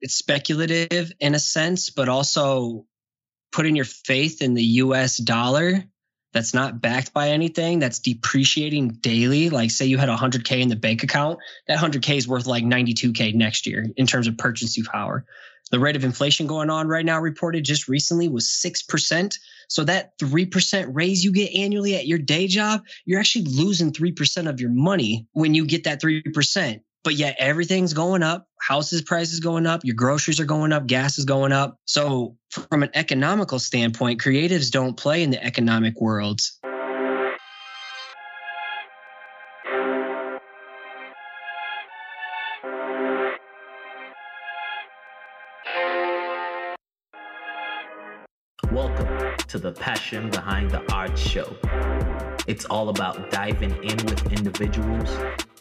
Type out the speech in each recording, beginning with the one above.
it's speculative in a sense, but also putting your faith in the US dollar that's not backed by anything, that's depreciating daily. Like, say you had 100K in the bank account, that 100K is worth like 92K next year in terms of purchasing power. The rate of inflation going on right now, reported just recently, was 6%. So, that 3% raise you get annually at your day job, you're actually losing 3% of your money when you get that 3% but yet everything's going up. Houses prices going up, your groceries are going up, gas is going up. So from an economical standpoint, creatives don't play in the economic worlds. To the Passion Behind the Art Show. It's all about diving in with individuals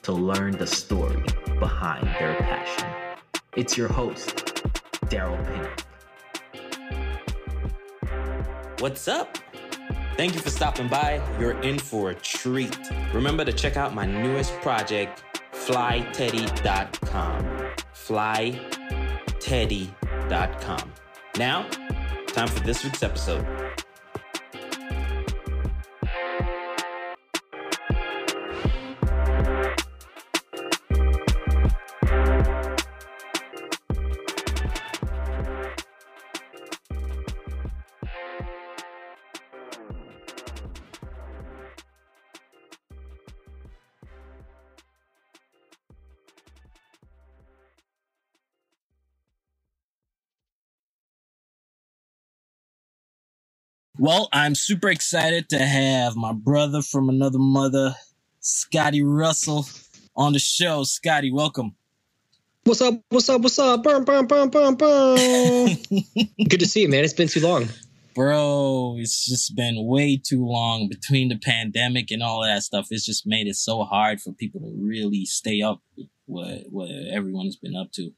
to learn the story behind their passion. It's your host, Daryl Pinnock. What's up? Thank you for stopping by. You're in for a treat. Remember to check out my newest project, flyteddie.com. Flyteddie.com. Now, time for this week's episode. Well, I'm super excited to have my brother from another mother, Scotty Russell, on the show. Scotty, welcome. What's up? What's up? What's up? Burn, burn, burn, burn, burn. Good to see you, man. It's been too long. Bro, it's just been way too long between the pandemic and all that stuff. It's just made it so hard for people to really stay up with what, what everyone's been up to.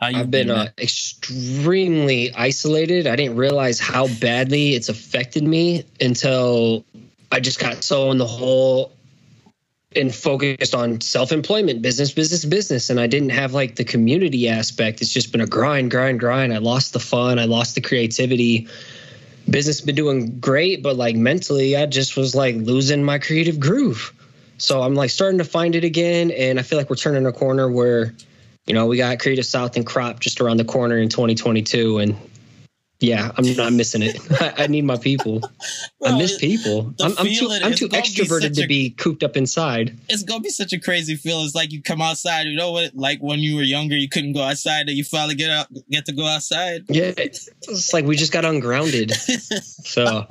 I've been, uh, extremely isolated. I didn't realize how badly it's affected me until I just got so in the hole and focused on self-employment, business, business, business, and I didn't have like the community aspect. It's just been a grind, grind, grind. I lost the fun. I lost the creativity. Business been doing great, but like mentally, I just was like losing my creative groove. So I'm like starting to find it again, and I feel like we're turning a corner where you know, we got Creative South and Crop just around the corner in 2022, and yeah, I'm not missing it. I, I need my people. Bro, I miss people. I'm, I'm, too, I'm too extroverted be to be cooped up inside. It's gonna be such a crazy feeling. It's like you come outside. You know what? Like when you were younger, you couldn't go outside, and you finally get out, get to go outside. Yeah, it's like we just got ungrounded. so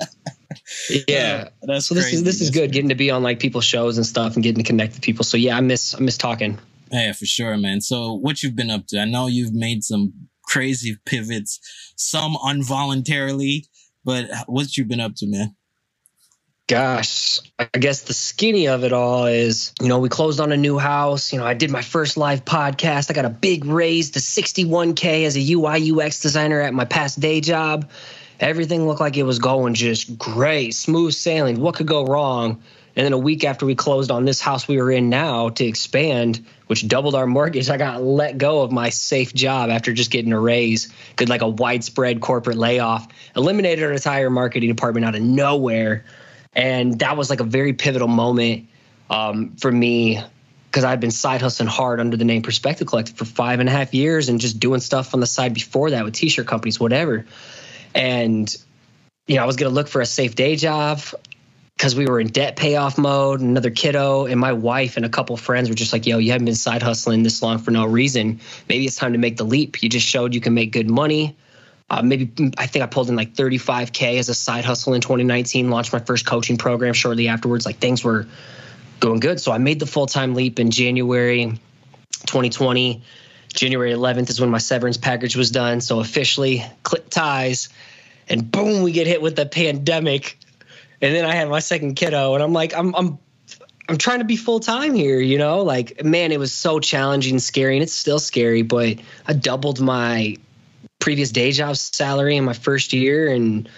yeah, that's so this crazy. is this is good. Getting to be on like people's shows and stuff, and getting to connect with people. So yeah, I miss I miss talking. Yeah, for sure, man. So what you've been up to? I know you've made some crazy pivots, some involuntarily, but what you've been up to, man? Gosh, I guess the skinny of it all is, you know, we closed on a new house. You know, I did my first live podcast. I got a big raise to 61K as a UI UX designer at my past day job. Everything looked like it was going just great, smooth sailing. What could go wrong? And then a week after we closed on this house we were in now to expand, which doubled our mortgage, I got let go of my safe job after just getting a raise. Did like a widespread corporate layoff, eliminated our entire marketing department out of nowhere. And that was like a very pivotal moment um, for me because I'd been side hustling hard under the name Perspective Collective for five and a half years and just doing stuff on the side before that with t shirt companies, whatever. And you know, I was going to look for a safe day job because we were in debt payoff mode, another kiddo, and my wife and a couple friends were just like, yo, you haven't been side hustling this long for no reason. Maybe it's time to make the leap. You just showed you can make good money. Uh, maybe I think I pulled in like 35K as a side hustle in 2019, launched my first coaching program shortly afterwards. Like things were going good. So I made the full time leap in January 2020. January 11th is when my severance package was done. So officially click ties and boom, we get hit with the pandemic and then I had my second kiddo, and I'm like, I'm I'm I'm trying to be full time here, you know? Like, man, it was so challenging, scary, and it's still scary, but I doubled my previous day job salary in my first year and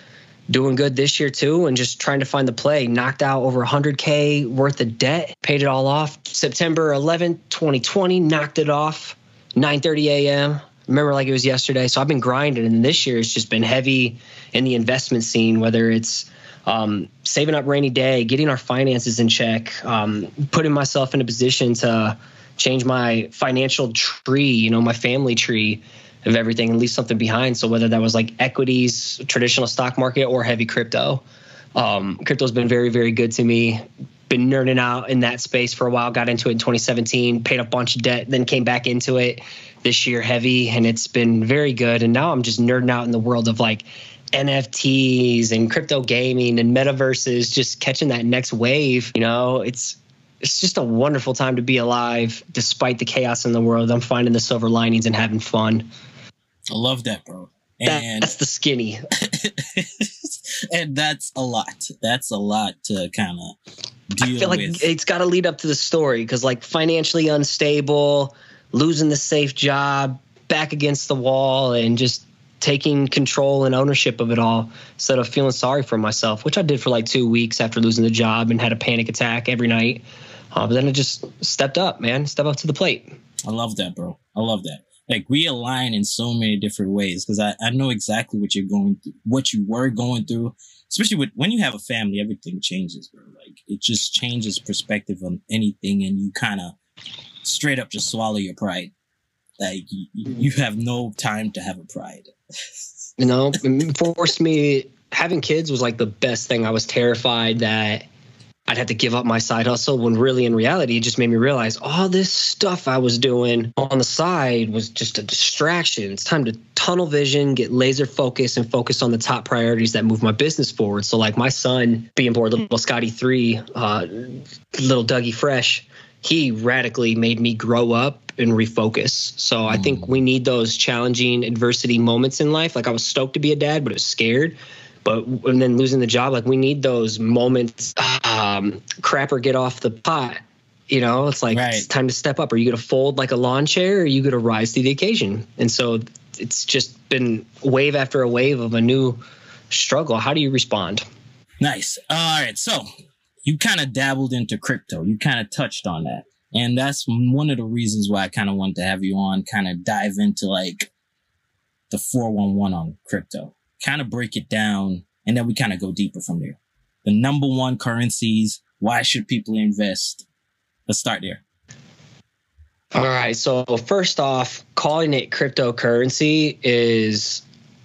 doing good this year too and just trying to find the play knocked out over 100k worth of debt paid it all off september 11th 2020 knocked it off 9:30 a.m remember like it was yesterday. So I've been grinding, and this year it's just been heavy in the investment scene, whether it's um, saving up rainy day, getting our finances in check, um, putting myself in a position to change my financial tree, you know, my family tree of everything and leave something behind. So whether that was like equities, traditional stock market, or heavy crypto, um, crypto's been very, very good to me. Been nerding out in that space for a while. Got into it in 2017, paid a bunch of debt, then came back into it this year heavy, and it's been very good. And now I'm just nerding out in the world of like NFTs and crypto gaming and metaverses, just catching that next wave. You know, it's it's just a wonderful time to be alive despite the chaos in the world. I'm finding the silver linings and having fun. I love that, bro. And that's the skinny. and that's a lot. That's a lot to kind of deal I feel like with. it's got to lead up to the story because, like, financially unstable, losing the safe job, back against the wall, and just taking control and ownership of it all instead of feeling sorry for myself, which I did for like two weeks after losing the job and had a panic attack every night. Uh, but then I just stepped up, man, step up to the plate. I love that, bro. I love that. Like we align in so many different ways because I, I know exactly what you're going through, what you were going through, especially with when you have a family, everything changes, bro. Like it just changes perspective on anything and you kind of straight up just swallow your pride. Like you, you have no time to have a pride. You know, forced me having kids was like the best thing. I was terrified that I'd have to give up my side hustle when really in reality it just made me realize all this stuff I was doing on the side was just a distraction. It's time to tunnel vision, get laser focused and focus on the top priorities that move my business forward. So like my son being born little Scotty 3, uh, little Dougie Fresh, he radically made me grow up and refocus. So I think we need those challenging adversity moments in life. Like I was stoked to be a dad, but I was scared. But and then losing the job, like we need those moments. Um, crap or get off the pot. You know, it's like Right. it's time to step up. Are you going to fold like a lawn chair, or are you going to rise to the occasion? And so it's just been wave after a wave of a new struggle. How do you respond? Nice. All right. So you kind of dabbled into crypto. You kind of touched on that. And that's one of the reasons why I kind of wanted to have you on, kind of dive into like the 411 on crypto, kind of break it down, and then we kind of go deeper from there. The number one currencies. Why should people invest? Let's start there. All right. So first off, calling it cryptocurrency is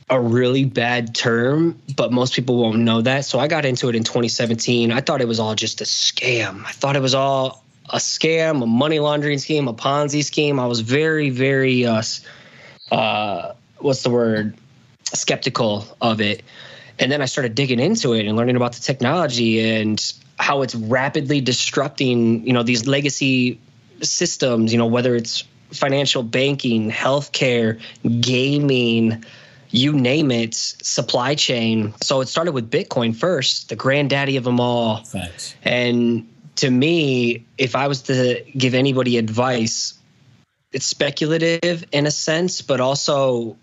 a really bad term, but most people won't know that. So I got into it in 2017. I thought it was all just a scam. I thought it was all a scam, a money laundering scheme, a Ponzi scheme. I was very, very, uh, uh, what's the word, skeptical of it. And then I started digging into it and learning about the technology and how it's rapidly disrupting, you know, these legacy systems, you know, whether it's financial banking, healthcare, gaming, you name it, supply chain. So it started with Bitcoin first, the granddaddy of them all. Facts. And to me, if I was to give anybody advice, it's speculative in a sense, but also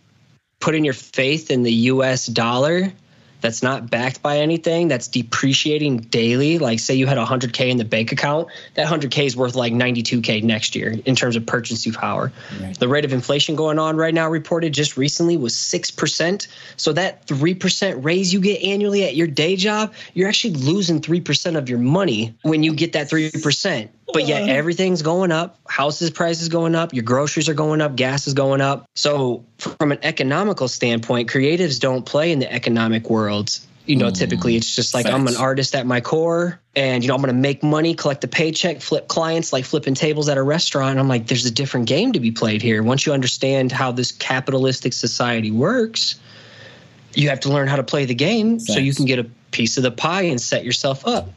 putting your faith in the US dollar that's not backed by anything, that's depreciating daily. Like, say you had 100K in the bank account, that 100K is worth like 92K next year in terms of purchasing power. Right. The rate of inflation going on right now, reported just recently, was 6%. So that 3% raise you get annually at your day job, you're actually losing 3% of your money when you get that 3%. But yet everything's going up, houses prices going up, your groceries are going up, gas is going up. So from an economical standpoint, creatives don't play in the economic world. You know, mm, typically it's just like I'm an artist at my core and you know I'm going to make money, collect a paycheck, flip clients like flipping tables at a restaurant. I'm like there's a different game to be played here. Once you understand how this capitalistic society works, you have to learn how to play the game so you can get a piece of the pie and set yourself up.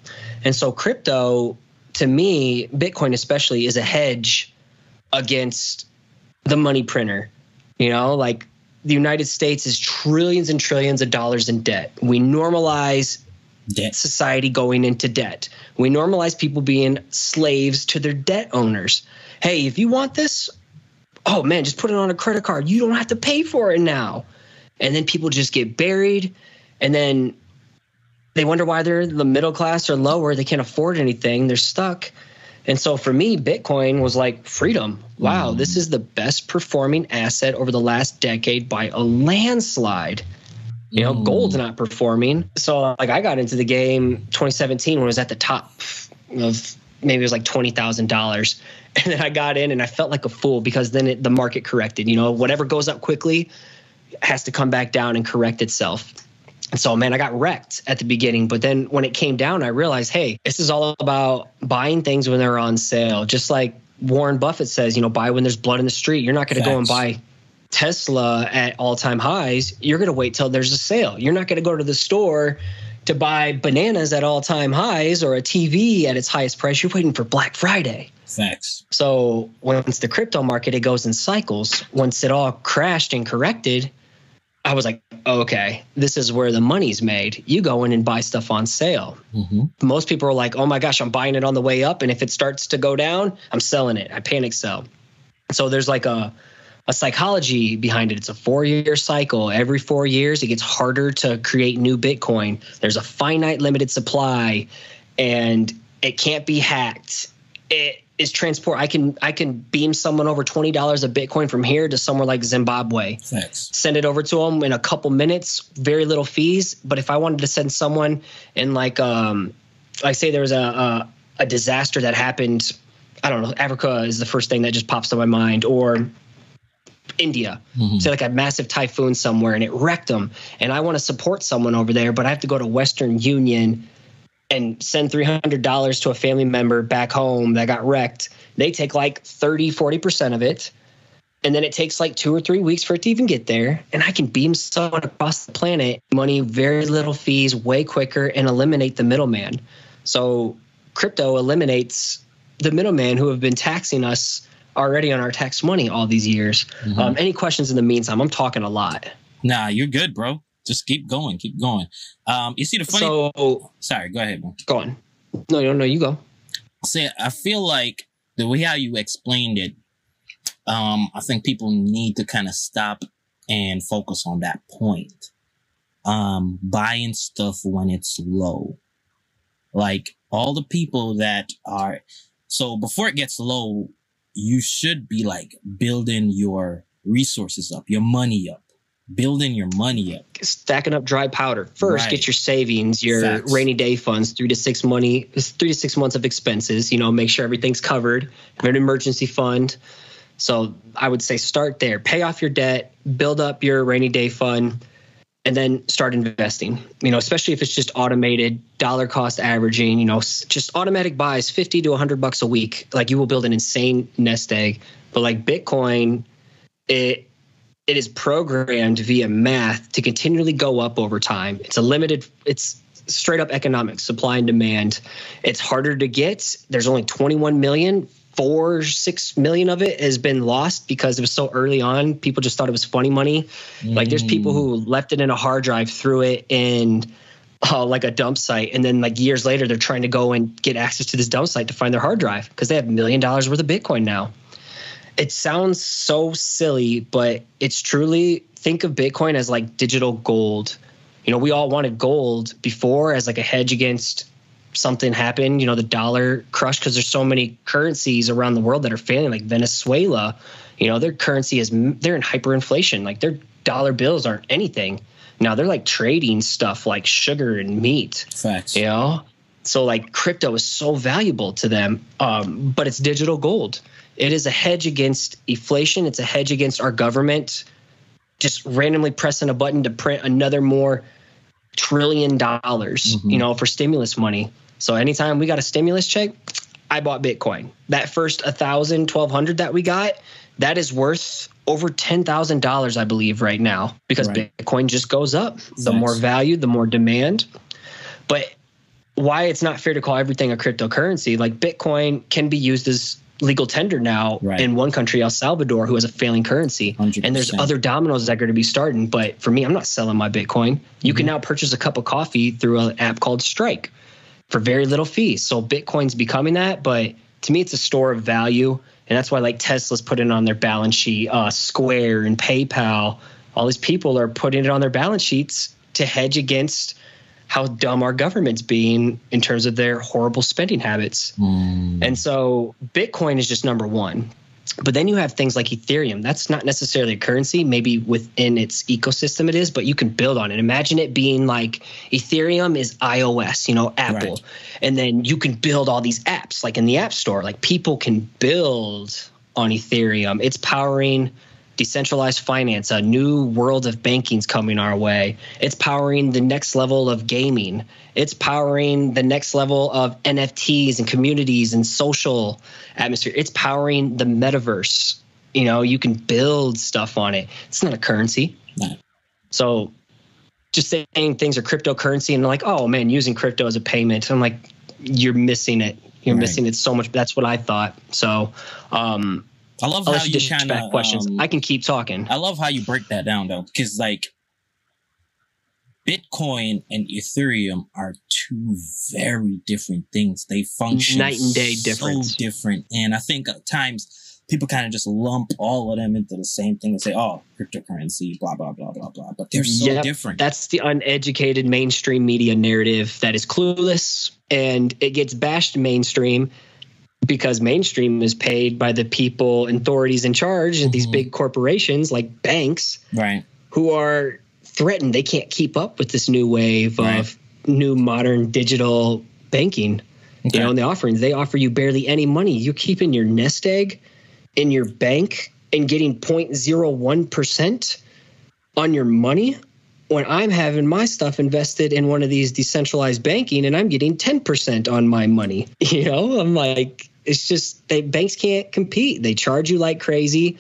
And so crypto to me, Bitcoin especially is a hedge against the money printer. You know, like the United States is trillions and trillions of dollars in debt. We normalize Debt. society going into debt. We normalize people being slaves to their debt owners. Hey, if you want this, oh man, just put it on a credit card. You don't have to pay for it now. And then people just get buried and then they wonder why they're the middle class or lower. They can't afford anything. They're stuck. And so for me, Bitcoin was like freedom. Wow, Mm. this is the best performing asset over the last decade by a landslide. You know, Mm. gold's not performing. So like I got into the game 2017 when it was at the top of maybe it was like twenty thousand dollars. And then I got in and I felt like a fool because then it, the market corrected. You know, whatever goes up quickly has to come back down and correct itself. And so, man, I got wrecked at the beginning. But then when it came down, I realized, hey, this is all about buying things when they're on sale. Just like Warren Buffett says, you know, buy when there's blood in the street. You're not going to go and buy Tesla at all time highs. You're going to wait till there's a sale. You're not going to go to the store to buy bananas at all time highs or a TV at its highest price. You're waiting for Black Friday. Thanks. So once the crypto market, it goes in cycles. Once it all crashed and corrected, I was like, okay, this is where the money's made. You go in and buy stuff on sale. hmm Most people are like, oh my gosh, I'm buying it on the way up. And if it starts to go down, I'm selling it. I panic sell. So there's like a, a psychology behind it. It's a four year cycle. Every four years, it gets harder to create new Bitcoin. There's a finite limited supply and it can't be hacked. It is transport. I can I can beam someone over twenty dollars of Bitcoin from here to somewhere like Zimbabwe Facts. send it over to them in a couple minutes, very little fees. But if I wanted to send someone in like um like say there was a a, a disaster that happened, I don't know, Africa is the first thing that just pops to my mind, or India, Mhm. say like a massive typhoon somewhere and it wrecked them, and I want to support someone over there, but I have to go to Western Union and send $300 to a family member back home that got wrecked. They take like 30, 40% of it and then it takes like two or three weeks for it to even get there and i can beam someone across the planet money very little fees way quicker and eliminate the middleman so crypto eliminates the middleman who have been taxing us already on our tax money all these years Mhm. um, any questions in the meantime i'm talking a lot Nah, you're good, bro. Just keep going. Keep going. Um, you see the funny. so Sorry, go ahead, man. go on no no no you go say I feel like the way how you explained it, um, I think people need to kind of stop and focus on that point. Um, buying stuff when it's low. Like all the people that are so before it gets low, you should be like building your resources up, your money up, building your money up. stacking up dry powder. First Right. get your savings your Facts. rainy day funds three to six money three to six months of expenses you know make sure everything's covered. Have an emergency fund. So i would say start there. Pay off your debt build up your rainy day fund and then start investing. You know especially if it's just automated dollar cost averaging you know just automatic buys 50 to 100 bucks a week. Like you will build an insane nest egg. But like bitcoin it it is programmed via math to continually go up over time. It's a limited, it's straight up economics, supply and demand. It's harder to get. There's only 21 million. Four, six million of it has been lost because it was so early on. People just thought it was funny money. Like there's people who left it in a hard drive, threw it in uh, like a dump site, and then like years later, they're trying to go and get access to this dump site to find their hard drive because they have a million dollars worth of Bitcoin now it sounds so silly, but it's truly think of Bitcoin as like digital gold. You know, we all wanted gold before as like a hedge against something happened, you know, the dollar crush because there's so many currencies around the world that are failing like Venezuela, you know, their currency is they're in hyperinflation. Like their dollar bills aren't anything. Now they're like trading stuff like sugar and meat Facts. you know so like crypto is so valuable to them um, but it's digital gold it is a hedge against inflation it's a hedge against our government just randomly pressing a button to print another more trillion dollars Mhm. you know for stimulus money so anytime we got a stimulus check i bought bitcoin that first 1000 1200 that we got that is worth over $10000 i believe right now because Right. bitcoin just goes up the Nice. more value the more demand but why it's not fair to call everything a cryptocurrency like bitcoin can be used as legal tender now Right. in one country el salvador who has a failing currency 100%. and there's other dominoes that are going to be starting but for me i'm not selling my bitcoin you Mm-hmm. can now purchase a cup of coffee through an app called strike for very little fee so bitcoin's becoming that but to me it's a store of value and that's why like tesla's putting it on their balance sheet uh, square and paypal all these people are putting it on their balance sheets to hedge against how dumb our government's being in terms of their horrible spending habits. Mm. And so Bitcoin is just number one. But then you have things like Ethereum. That's not necessarily a currency. Maybe within its ecosystem it is, but you can build on it. Imagine it being like Ethereum is iOS, you know, Apple. Right. And then you can build all these apps like in the App Store. Like people can build on Ethereum. It's powering decentralized finance, a new world of banking's coming our way. It's powering the next level of gaming. It's powering the next level of NFTs and communities and social atmosphere. It's powering the metaverse. You know, you can build stuff on it. It's not a currency. Right. So just saying things are cryptocurrency and like, oh man, using crypto as a payment. I'm like, you're missing it. You're Right. missing it so much. That's what I thought. So um I love I'll how you kind of questions. um, I can keep talking. I love how you break that down though, because like Bitcoin and Ethereum are two very different things. They function Night and day difference. So different, and I think at times people kind of just lump all of them into the same thing and say, "Oh, cryptocurrency, blah blah blah blah blah," but they're so Yep. different. That's the uneducated mainstream media narrative that is clueless and it gets bashed mainstream because mainstream is paid by the people and authorities in charge and these mm-hmm. big corporations like banks right. who are threatened. They can't keep up with this new wave Right. of new modern digital banking. Okay. You know, and the offerings, they offer you barely any money. You're keeping your nest egg in your bank and getting 0.01% on your money when I'm having my stuff invested in one of these decentralized banking and I'm getting 10% on my money. You know, I'm like, it's just they banks can't compete. They charge you like crazy.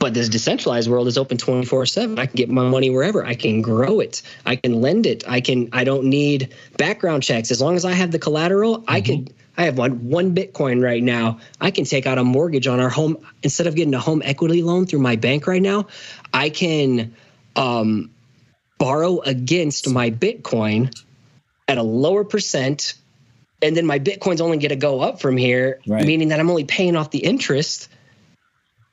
But this decentralized world is open 24 7. I can get my money wherever. I can grow it. I can lend it. I can, I don't need background checks. As long as I have the collateral, I could, I have one, one Bitcoin right now. I can take out a mortgage on our home. Instead of getting a home equity loan through my bank right now, I can um, borrow against my Bitcoin at a lower percent. And then my Bitcoin's only going to go up from here, Right. meaning that I'm only paying off the interest.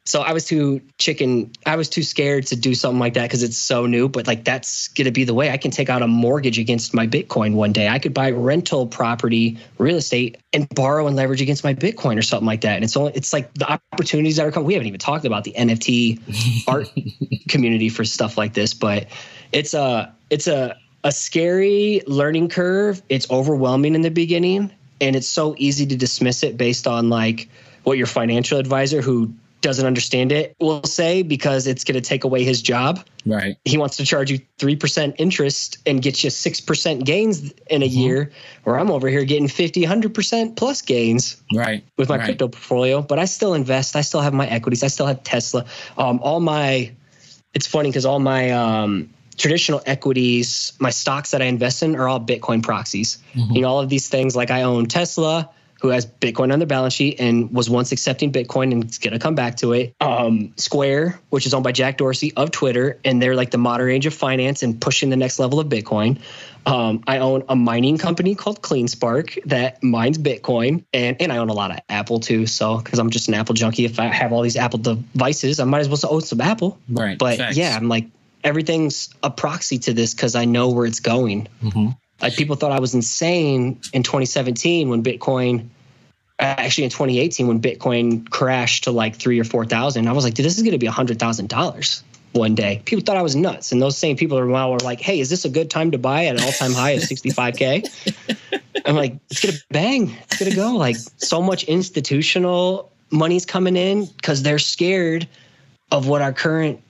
So I was too chicken. I was too scared to do something like that because it's so new. But like that's gonna be the way. I can take out a mortgage against my Bitcoin one day. I could buy rental property, real estate, and borrow and leverage against my Bitcoin or something like that. And it's only it's like the opportunities that are coming. We haven't even talked about the NFT art community for stuff like this, but it's a it's a a scary learning curve. It's overwhelming in the beginning, and it's so easy to dismiss it based on like what your financial advisor who doesn't understand it will say because it's going to take away his job. Right. He wants to charge you 3% interest and get you 6% gains in a Mhm. year, where I'm over here getting 50, 100% plus gains Right. with my right. crypto portfolio, but I still invest. I still have my equities. I still have Tesla. Um, all my, it's funny because all my um, traditional equities, my stocks that I invest in are all Bitcoin proxies. Mhm. You know, all of these things like I own Tesla, who has Bitcoin on their balance sheet and was once accepting Bitcoin and it's going to come back to it. Um, Square, which is owned by Jack Dorsey of Twitter, and they're like the modern age of finance and pushing the next level of Bitcoin. Um, I own a mining company called CleanSpark that mines Bitcoin, and and I own a lot of Apple too. So because I'm just an Apple junkie, if I have all these Apple devices, I might as well own some Apple. Right. But Facts. yeah, I'm like everything's a proxy to this because I know where it's going. Mhm. Like people thought I was insane in 2017 when Bitcoin, actually in 2018 when Bitcoin crashed to like three or four thousand. I was like, dude, this is going to be a hundred thousand dollars one day. People thought I was nuts, and those same people are now were like, hey, is this a good time to buy at an all time high of 65k? I'm like, it's gonna bang, it's gonna go. Like so much institutional money's coming in because they're scared of what our current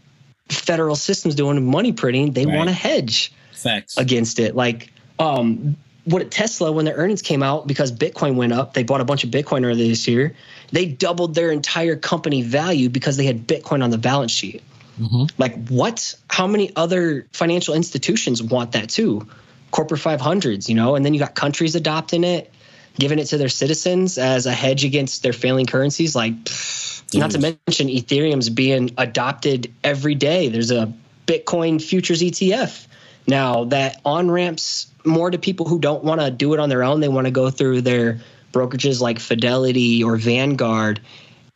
federal system's doing money printing. They Right. want to hedge Facts. against it. Like um what at Tesla when their earnings came out because Bitcoin went up, they bought a bunch of Bitcoin earlier this year. They doubled their entire company value because they had Bitcoin on the balance sheet. Mhm. Like what? How many other financial institutions want that too? Corporate 500s, you know, and then you got countries adopting it, giving it to their citizens as a hedge against their failing currencies. Like, pff, not to mention Ethereum's being adopted every day. There's a Bitcoin futures ETF now that on ramps more to people who don't want to do it on their own. They want to go through their brokerages like Fidelity or Vanguard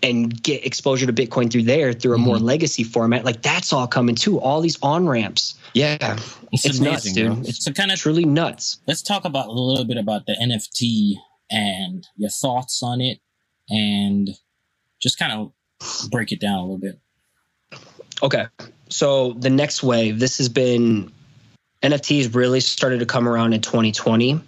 and get exposure to Bitcoin through there through a more Mhm. legacy format. Like that's all coming too. All these on ramps. Yeah, It's, It's nuts, dude. bro. It's so kind of truly nuts. let's talk about a little bit about the NFT and your thoughts on it and just kind of break it down a little bit. Okay. So the next wave, this has been NFTs really started to come around in 2020.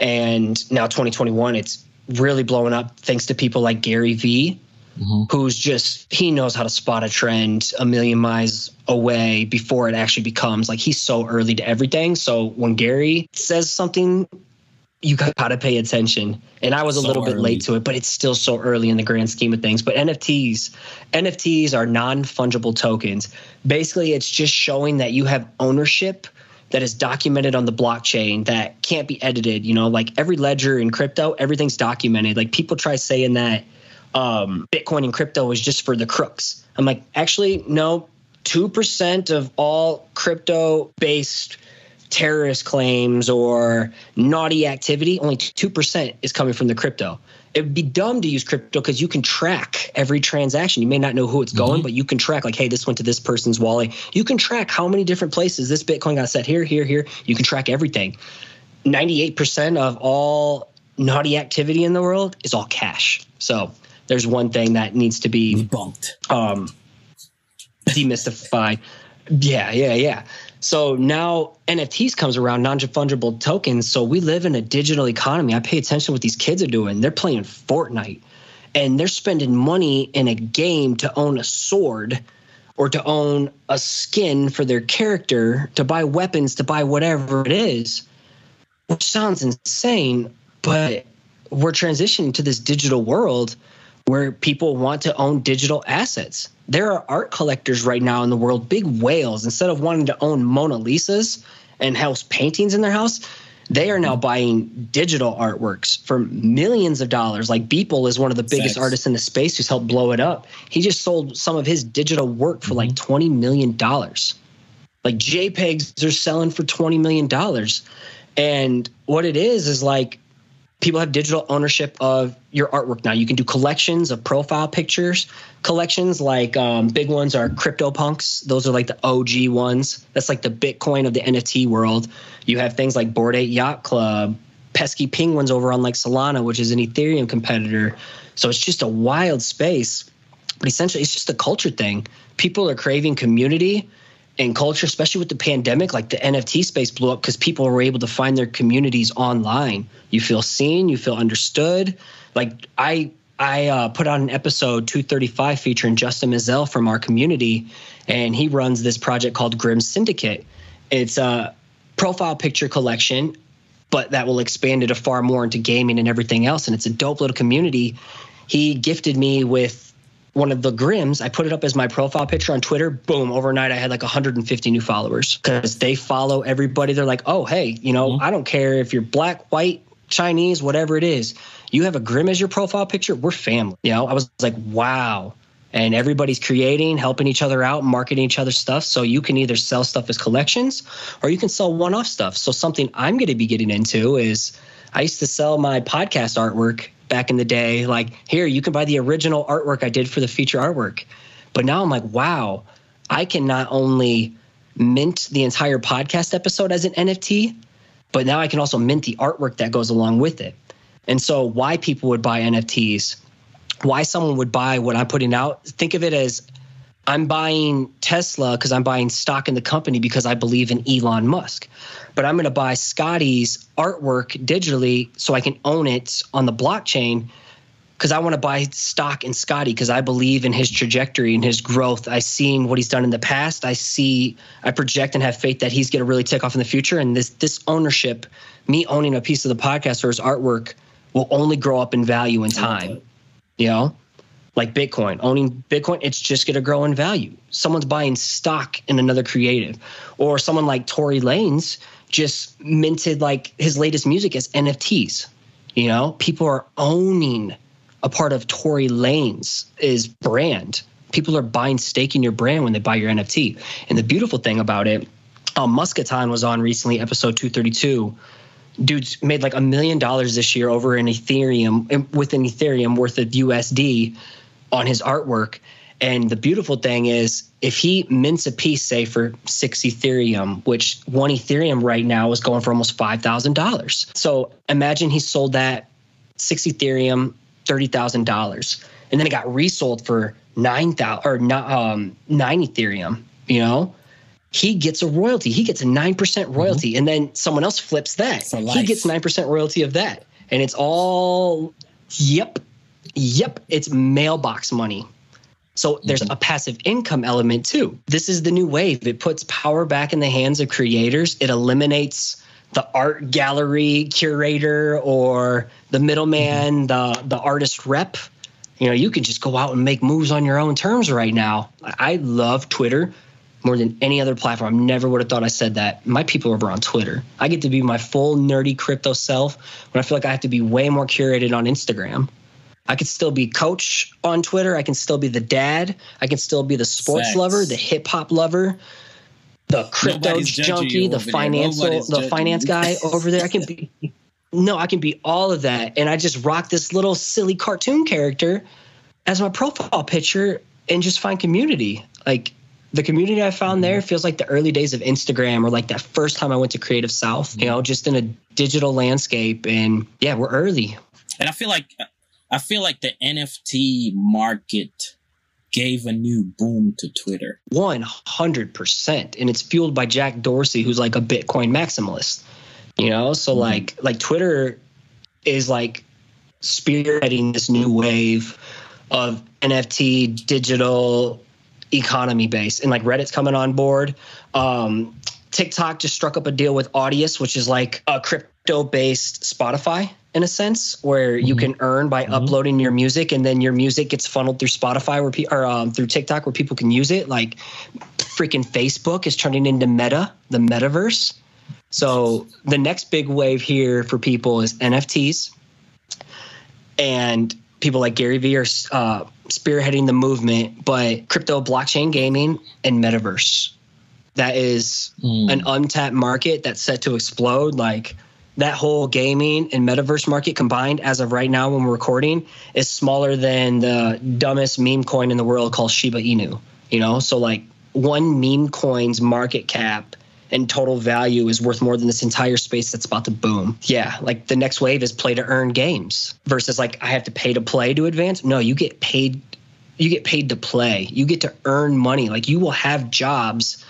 And now 2021, it's really blowing up thanks to people like Gary Vee, Mhm. who's just, he knows how to spot a trend a million miles away before it actually becomes like he's so early to everything. So when Gary says something, you got to pay attention. And I was a So little bit early. late to it, but it's still so early in the grand scheme of things. But NFTs, NFTs are non fungible tokens. Basically, it's just showing that you have ownership that is documented on the blockchain that can't be edited. You know, like every ledger in crypto, everything's documented. Like people try saying that um, Bitcoin and crypto is just for the crooks. I'm like, actually, no. 2% of all crypto based terrorist claims or naughty activity, only 2% is coming from the crypto. It would be dumb to use crypto because you can track every transaction. You may not know who it's going, but you can track, like, hey, this went to this person's wallet. You can track how many different places this Bitcoin got set here, here, here. You can track everything. 98% of all naughty activity in the world is all cash. So there's one thing that needs to be Debunked. um demystify yeah yeah yeah so now nfts comes around non-fungible tokens. So we live in a digital economy. I pay attention to what these kids are doing. They're playing fortnite and they're spending money in a game to own a sword or to own a skin for their character to buy weapons to buy whatever it is which sounds insane but we're transitioning to this digital world where people want to own digital assets. There are art collectors right now in the world, big whales, instead of wanting to own Mona Lisas and house paintings in their house, they are now buying digital artworks for millions of dollars. Like Beeple is one of the biggest Facts. artists in the space who's helped blow it up. He just sold some of his digital work for like mm-hmm. $20 million. Like JPEGs are selling for $20 million. And what it is is like people have digital ownership of your artwork now. You can do collections of profile pictures. Collections like um, big ones are CryptoPunks. Those are like the OG ones. That's like the Bitcoin of the NFT world. You have things like Bored Ape Yacht Club, pesky penguins over on like Solana, which is an Ethereum competitor. So it's just a wild space. But essentially, it's just a culture thing. People are craving community and culture, especially with the pandemic, like the NFT space blew up because people were able to find their communities online. You feel seen, you feel understood. Like I, I uh, put out an episode 235 featuring Justin Mazel from our community, and he runs this project called Grim Syndicate. It's a profile picture collection, but that will expand it far more into gaming and everything else. And it's a dope little community. He gifted me with one of the Grims. I put it up as my profile picture on Twitter. Boom! Overnight, I had like 150 new followers because they follow everybody. They're like, oh, hey, you know, mm-hmm. I don't care if you're black, white, Chinese, whatever it is. You have a Grim as your profile picture. We're family. You know, I was like, wow. And everybody's creating, helping each other out, marketing each other's stuff. So you can either sell stuff as collections or you can sell one off stuff. So something I'm going to be getting into is I used to sell my podcast artwork back in the day. Like, here, you can buy the original artwork I did for the feature artwork. But now I'm like, wow, I can not only mint the entire podcast episode as an NFT, but now I can also mint the artwork that goes along with it. And so, why people would buy NFTs, why someone would buy what I'm putting out, think of it as I'm buying Tesla because I'm buying stock in the company because I believe in Elon Musk. But I'm going to buy Scotty's artwork digitally so I can own it on the blockchain because I want to buy stock in Scotty because I believe in his trajectory and his growth. I seen what he's done in the past. I see, I project and have faith that he's going to really take off in the future. And this this ownership, me owning a piece of the podcast or his artwork, will only grow up in value in time. You know, like Bitcoin, owning Bitcoin, it's just going to grow in value. Someone's buying stock in another creative, or someone like Tory Lanez just minted like his latest music as NFTs. You know, people are owning a part of Tory Lanez is brand. People are buying stake in your brand when they buy your NFT. And the beautiful thing about it, um, Muscatine was on recently, episode 232 dude's made like a million dollars this year over an Ethereum with an Ethereum worth of USD on his artwork. And the beautiful thing is, if he mints a piece, say for six Ethereum, which one Ethereum right now is going for almost five thousand dollars. So imagine he sold that six Ethereum, thirty thousand dollars, and then it got resold for nine thousand or not um, nine Ethereum. You know, he gets a royalty. He gets a nine percent royalty, mm-hmm. and then someone else flips that. He gets nine percent royalty of that, and it's all yep, yep. It's mailbox money. So there's mm-hmm. a passive income element too. This is the new wave. It puts power back in the hands of creators. It eliminates the art gallery curator or the middleman, mm-hmm. the the artist rep. You know, you can just go out and make moves on your own terms right now. I love Twitter more than any other platform. I never would have thought I said that. My people are over on Twitter. I get to be my full nerdy crypto self when I feel like I have to be way more curated on Instagram. I could still be coach on Twitter. I can still be the dad. I can still be the sports Sex. lover, the hip hop lover, the crypto junkie, the financial, the finance guy over there. I can be no, I can be all of that, and I just rock this little silly cartoon character as my profile picture and just find community. Like the community I found there mm-hmm. feels like the early days of Instagram or like that first time I went to Creative South, you know, just in a digital landscape. And yeah, we're early. And I feel like I feel like the NFT market gave a new boom to Twitter. 100%. And it's fueled by Jack Dorsey, who's like a Bitcoin maximalist. You know, so mm like like Twitter is like spearheading this new wave of NFT digital economy base and like Reddit's coming on board. Um, TikTok just struck up a deal with Audius, which is like a crypto based Spotify in a sense where you mm-hmm. can earn by mm-hmm. uploading your music and then your music gets funneled through Spotify where pe- or um, through TikTok where people can use it. Like freaking Facebook is turning into Meta, the metaverse. So the next big wave here for people is NFTs, and people like Gary Vee are uh, spearheading the movement. But crypto, blockchain gaming, and metaverse. That is mm. an untapped market that's set to explode. Like that whole gaming and metaverse market combined as of right now when we're recording is smaller than the dumbest meme coin in the world called Shiba Inu. You know, so like one meme coin's market cap and total value is worth more than this entire space that's about to boom. Yeah, like the next wave is play to earn games versus like I have to pay to play to advance. No, you get paid you get paid to play. You get to earn money. Like you will have jobs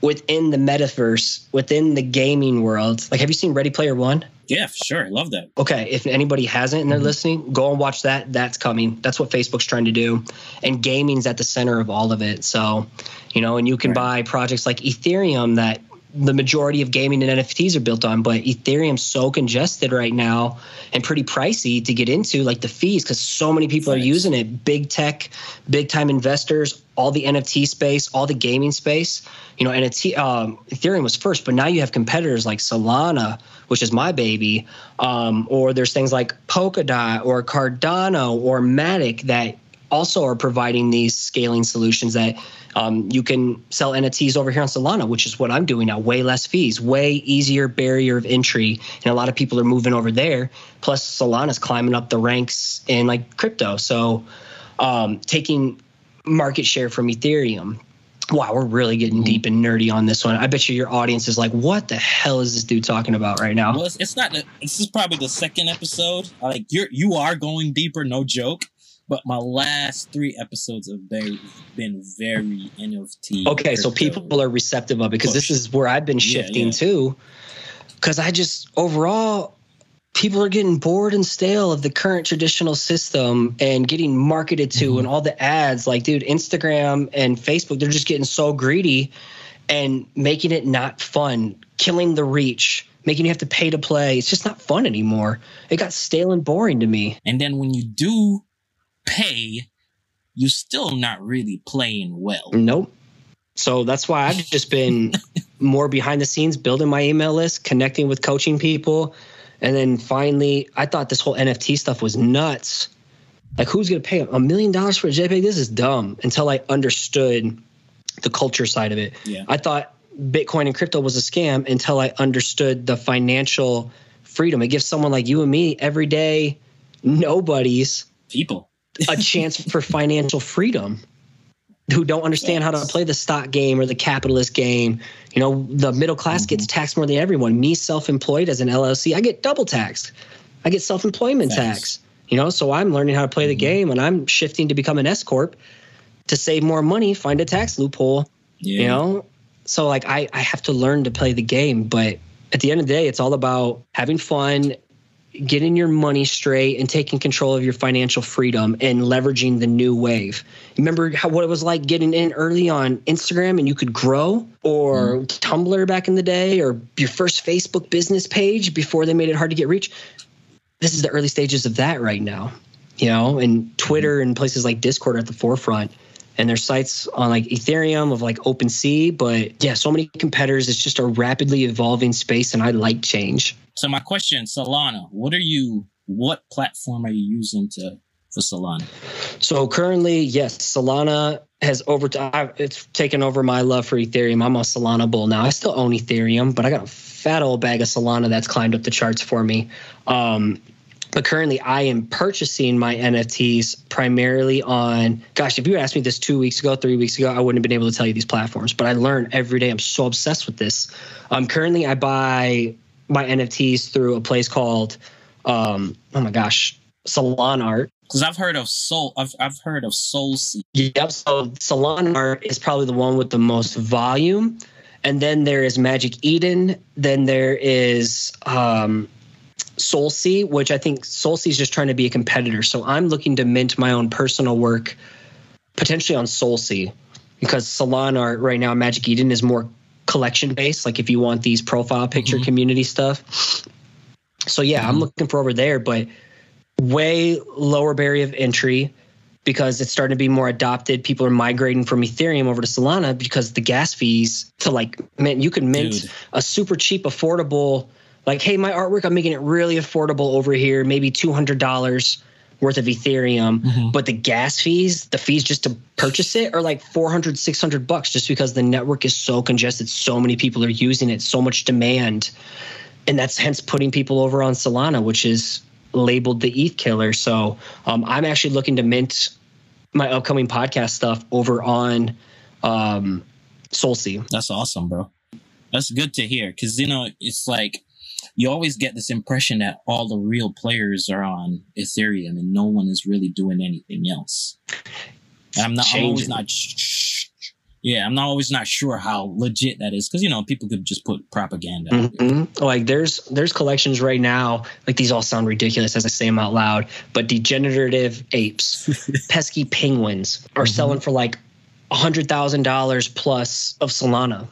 within the metaverse, within the gaming world. Like, have you seen Ready Player One? Yeah, for sure. I love that. Okay. If anybody hasn't and they're mm-hmm. listening, go and watch that. That's coming. That's what Facebook's trying to do. And gaming's at the center of all of it. So, you know, and you can right. buy projects like Ethereum that the majority of gaming and NFTs are built on, but Ethereum's so congested right now and pretty pricey to get into, like the fees, because so many people Thanks. are using it. Big tech, big time investors, all the NFT space, all the gaming space. You know, NFT, um, Ethereum was first, but now you have competitors like Solana, which is my baby, um, or there's things like Polkadot or Cardano or Matic that also are providing these scaling solutions that um, you can sell NFTs over here on Solana, which is what I'm doing now. Way less fees, way easier barrier of entry, and a lot of people are moving over there. Plus, Solana's climbing up the ranks in like crypto, so um, taking market share from Ethereum. Wow, we're really getting mm-hmm. deep and nerdy on this one. I bet you your audience is like, "What the hell is this dude talking about right now?" Well, it's, it's not. This is probably the second episode. Like you're you are going deeper, no joke but my last three episodes have been, been very NFT. Okay, so people are receptive of it because this is where I've been shifting yeah, yeah. too. Because I just overall, people are getting bored and stale of the current traditional system and getting marketed to mm-hmm. and all the ads. Like, dude, Instagram and Facebook, they're just getting so greedy and making it not fun, killing the reach making you have to pay to play. It's just not fun anymore. It got stale and boring to me. And then when you do pay, you're still not really playing well. Nope. So that's why I've just been more behind the scenes, building my email list, connecting with coaching people. And then finally, I thought this whole NFT stuff was nuts. Like, who's going to pay a million dollars for a JPEG? This is dumb until I understood the culture side of it. Yeah. I thought Bitcoin and crypto was a scam until I understood the financial freedom. It gives someone like you and me, everyday nobodies, people a chance for financial freedom who don't understand how to play the stock game or the capitalist game. You know, the middle class mm-hmm. gets taxed more than everyone. Me, self employed as an LLC, I get double taxed. I get self employment tax. You know, so I'm learning how to play the mm-hmm. game and I'm shifting to become an S Corp to save more money, find a tax loophole. Yeah. You know, so like I, I have to learn to play the game. But at the end of the day, it's all about having fun getting your money straight and taking control of your financial freedom and leveraging the new wave. Remember how what it was like getting in early on Instagram and you could grow or mm. Tumblr back in the day or your first Facebook business page before they made it hard to get reach. This is the early stages of that right now. You know, and Twitter and places like Discord are at the forefront and there's sites on like Ethereum of like OpenSea. But yeah, so many competitors. It's just a rapidly evolving space, and I like change. So my question, Solana, what are you? What platform are you using to for Solana? So currently, yes, Solana has over. It's taken over my love for Ethereum. I'm a Solana bull now. I still own Ethereum, but I got a fat old bag of Solana that's climbed up the charts for me. Um, but currently I am purchasing my NFTs primarily on gosh, if you asked me this two weeks ago, three weeks ago, I wouldn't have been able to tell you these platforms. But I learn every day. I'm so obsessed with this. Um, currently I buy my NFTs through a place called um, oh my gosh, Solanart. Because I've heard of Soul, I've I've heard of SolSea. Yep. So Solanart is probably the one with the most volume, and then there is Magic Eden. Then there is um, SolSea, which I think SolSea is just trying to be a competitor. So I'm looking to mint my own personal work potentially on SolSea because Solanart right now, Magic Eden is more collection based. Like if you want these profile picture mm-hmm. community stuff. So yeah, mm-hmm. I'm looking for over there, but way lower barrier of entry because it's starting to be more adopted. People are migrating from Ethereum over to Solana because the gas fees to like mint, you can mint Dude. a super cheap, affordable like, hey, my artwork, I'm making it really affordable over here, maybe $200 worth of Ethereum, mm-hmm. but the gas fees, the fees just to purchase it are like 400, 600 bucks just because the network is so congested. So many people are using it, so much demand. And that's hence putting people over on Solana, which is labeled the ETH killer. So um, I'm actually looking to mint my upcoming podcast stuff over on um. That's awesome, bro. That's good to hear because, you know, it's like you always get this impression that all the real players are on Ethereum and no one is really doing anything else. And I'm not I'm always not. Yeah, I'm not always not sure how legit that is because you know people could just put propaganda. Mm-hmm. Like there's there's collections right now. Like these all sound ridiculous as I say them out loud, but degenerative apes, pesky penguins are mm-hmm. selling for like a hundred thousand dollars plus of Solana.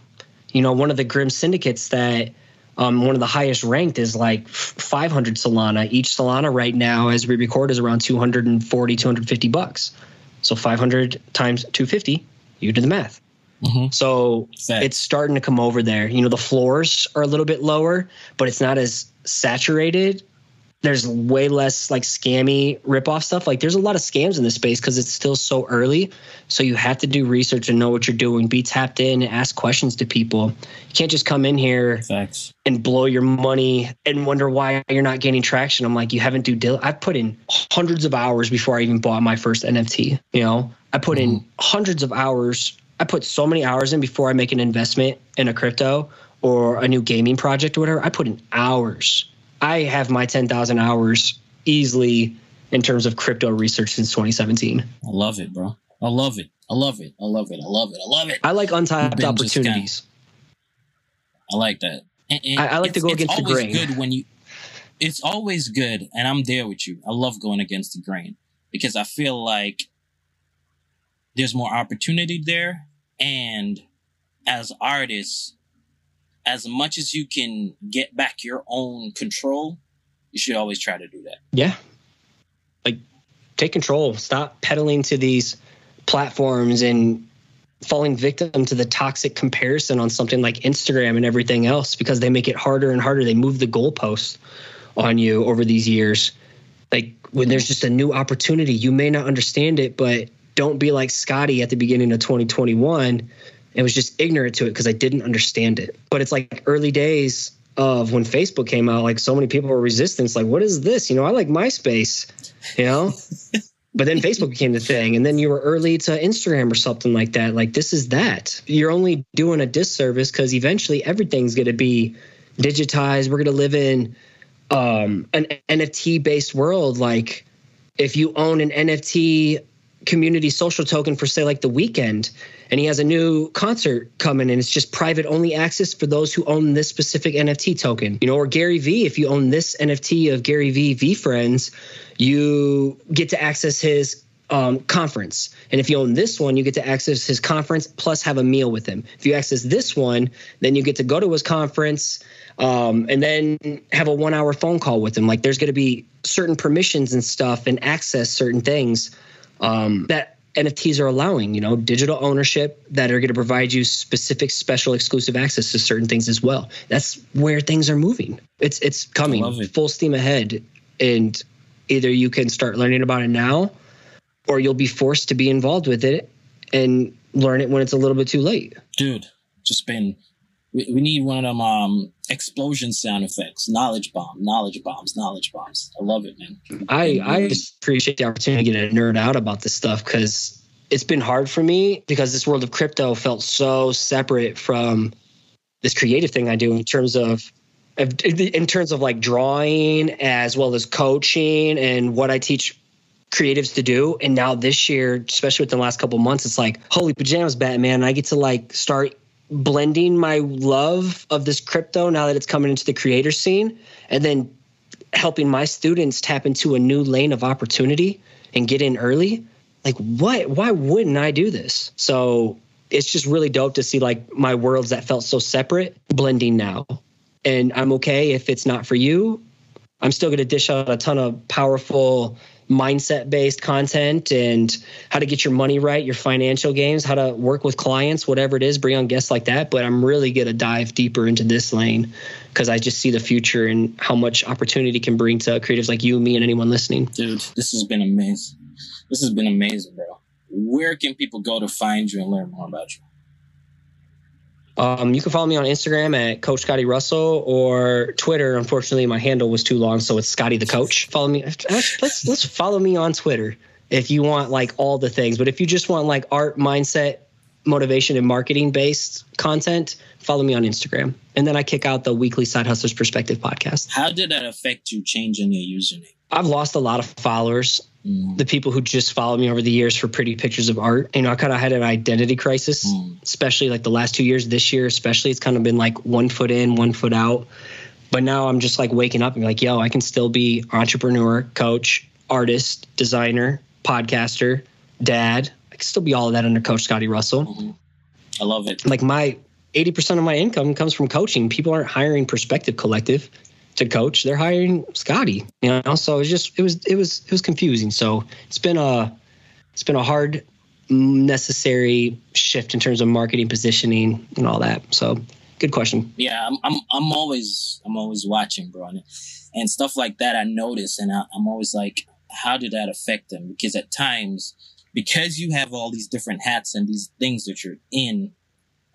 You know, one of the grim syndicates that um, one of the highest ranked is like 500 Solana. Each Solana right now, as we record, is around 240, 250 bucks. So 500 times 250, you do the math. Mm-hmm. So it's starting to come over there. You know, the floors are a little bit lower, but it's not as saturated there's way less like scammy ripoff stuff. Like there's a lot of scams in this space because it's still so early. So you have to do research and know what you're doing. Be tapped in and ask questions to people. You can't just come in here Thanks. and blow your money and wonder why you're not gaining traction. I'm like, you haven't do I've put in hundreds of hours before I even bought my first NFT. You know, I put mm-hmm. in hundreds of hours. I put so many hours in before I make an investment in a crypto or a new gaming project or whatever. I put in hours I have my 10,000 hours easily in terms of crypto research since 2017. I love it, bro. I love it. I love it. I love it. I love it. I love it. I like untapped opportunities. I like that. And, and I, I, like to go against the grain. Good when you. It's always good, and I'm there with you. I love going against the grain because I feel like there's more opportunity there, and as artists, as much as you can get back your own control, you should always try to do that. Yeah. Like take control. Stop peddling to these platforms and falling victim to the toxic comparison on something like Instagram and everything else because they make it harder and harder. They move the goalposts on you over these years. Like when there's just a new opportunity, you may not understand it, but don't be like Scotty at the beginning of 2021 and was just ignorant to it because I didn't understand it. But it's like early days of when Facebook came out, like so many people were resistant. Like, what is this? You know, I like MySpace, you know? but then Facebook became the thing, and then you were early to Instagram or something like that. Like this is that. You're only doing a disservice because eventually everything's going to be digitized. We're going to live in um, an NFT based world. Like if you own an NFT community social token for say like the Weeknd and he has a new concert coming and it's just private only access for those who own this specific nft token you know or gary vee if you own this nft of gary vee friends, you get to access his um, conference. And if you own this one, you get to access his conference plus have a meal with him. If you access this one, then you get to go to his conference um, and then have a one hour phone call with him. Like there's going to be certain permissions and stuff and access certain things um, that NFTs are allowing, you know, digital ownership that are going to provide you specific, special, exclusive access to certain things as well. That's where things are moving. It's it's coming it. full steam ahead, and either you can start learning about it now, or you'll be forced to be involved with it and learn it when it's a little bit too late. Dude, just been we, we need one of them um explosion sound effects. Knowledge bomb, knowledge bombs, knowledge bombs. I love it, man. I I just appreciate the opportunity to nerd out about this stuff because it's been hard for me because this world of crypto felt so separate from this creative thing I do in terms of in terms of like drawing as well as coaching and what I teach creatives to do. And now this year, especially within the last couple months, it's like, holy pajamas, Batman. I get to like start blending my love of this crypto now that it's coming into the creator scene and then helping my students tap into a new lane of opportunity and get in early like what why wouldn't i do this? So it's just really dope to see like my worlds that felt so separate blending now. And i'm okay if it's not for you. I'm still going to dish out a ton of powerful mindset based content and how to get your money right, your financial games, how to work with clients, whatever it is, bring on guests like that. But I'm really going to dive deeper into this lane because I just see the future and how much opportunity can bring to creatives like you, me, and anyone listening. Dude, this has been amazing. This has been amazing, bro. Where can people go to find you and learn more about you? Um, you can follow me on Instagram at Coach Scotty Russell or Twitter. Unfortunately, my handle was too long, so it's Scotty the Coach. Follow me. Let's let's follow me on Twitter if you want like all the things. But if you just want like art, mindset, motivation, and marketing based content, follow me on Instagram. And then I kick out the weekly Side Hustlers Perspective podcast. How did that affect you changing your username? I've lost a lot of followers. Mm. The people who just followed me over the years for pretty pictures of art. You know, I kind of had an identity crisis, mm. especially like the last two years. This year, especially, it's kind of been like one foot in, one foot out. But now I'm just like waking up and like, yo, I can still be entrepreneur, coach, artist, designer, podcaster, dad. I can still be all of that under Coach Scotty Russell. Mm-hmm. I love it. Like my 80% of my income comes from coaching. People aren't hiring Perspective Collective to coach. They're hiring Scotty. You know, so it was just it was it was it was confusing. So it's been a it's been a hard necessary shift in terms of marketing positioning and all that. So good question. Yeah, I'm I'm, I'm always I'm always watching, bro, and, and stuff like that. I notice, and I, I'm always like, how did that affect them? Because at times, because you have all these different hats and these things that you're in,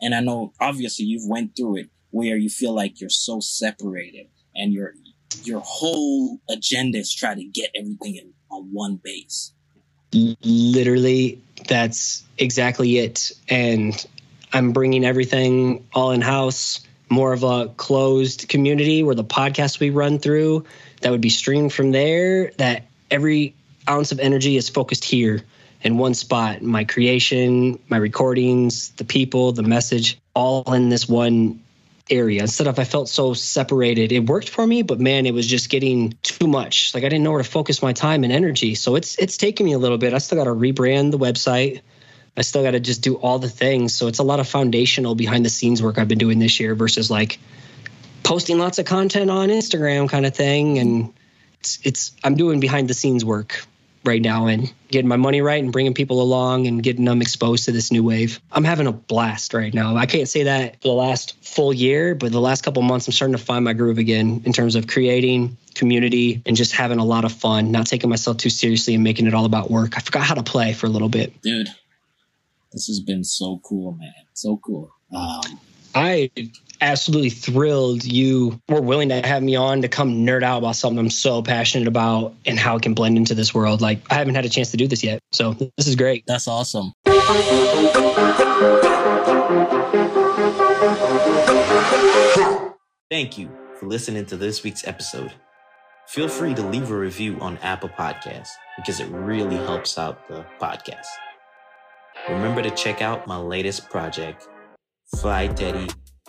and I know obviously you've went through it where you feel like you're so separated and your your whole agenda is try to get everything in on one base. Literally, that's exactly it. And I'm bringing everything all in house, more of a closed community where the podcast we run through that would be streamed from there. That every ounce of energy is focused here in one spot. My creation, my recordings, the people, the message, all in this one area instead of I felt so separated. It worked for me, but man, it was just getting too much. Like I didn't know where to focus my time and energy. So it's it's taking me a little bit. I still got to rebrand the website. I still got to just do all the things. So it's a lot of foundational behind the scenes work I've been doing this year versus like posting lots of content on Instagram kind of thing and it's it's I'm doing behind the scenes work right now and getting my money right and bringing people along and getting them exposed to this new wave. I'm having a blast right now. I can't say that for the last full year, but the last couple months I'm starting to find my groove again in terms of creating community and just having a lot of fun, not taking myself too seriously and making it all about work. I forgot how to play for a little bit. Dude, this has been so cool, man. So cool. Um, I absolutely thrilled you were willing to have me on to come nerd out about something I'm so passionate about and how it can blend into this world. Like I haven't had a chance to do this yet. So this is great. That's awesome. Thank you for listening to this week's episode. Feel free to leave a review on Apple Podcasts because it really helps out the podcast. Remember to check out my latest project,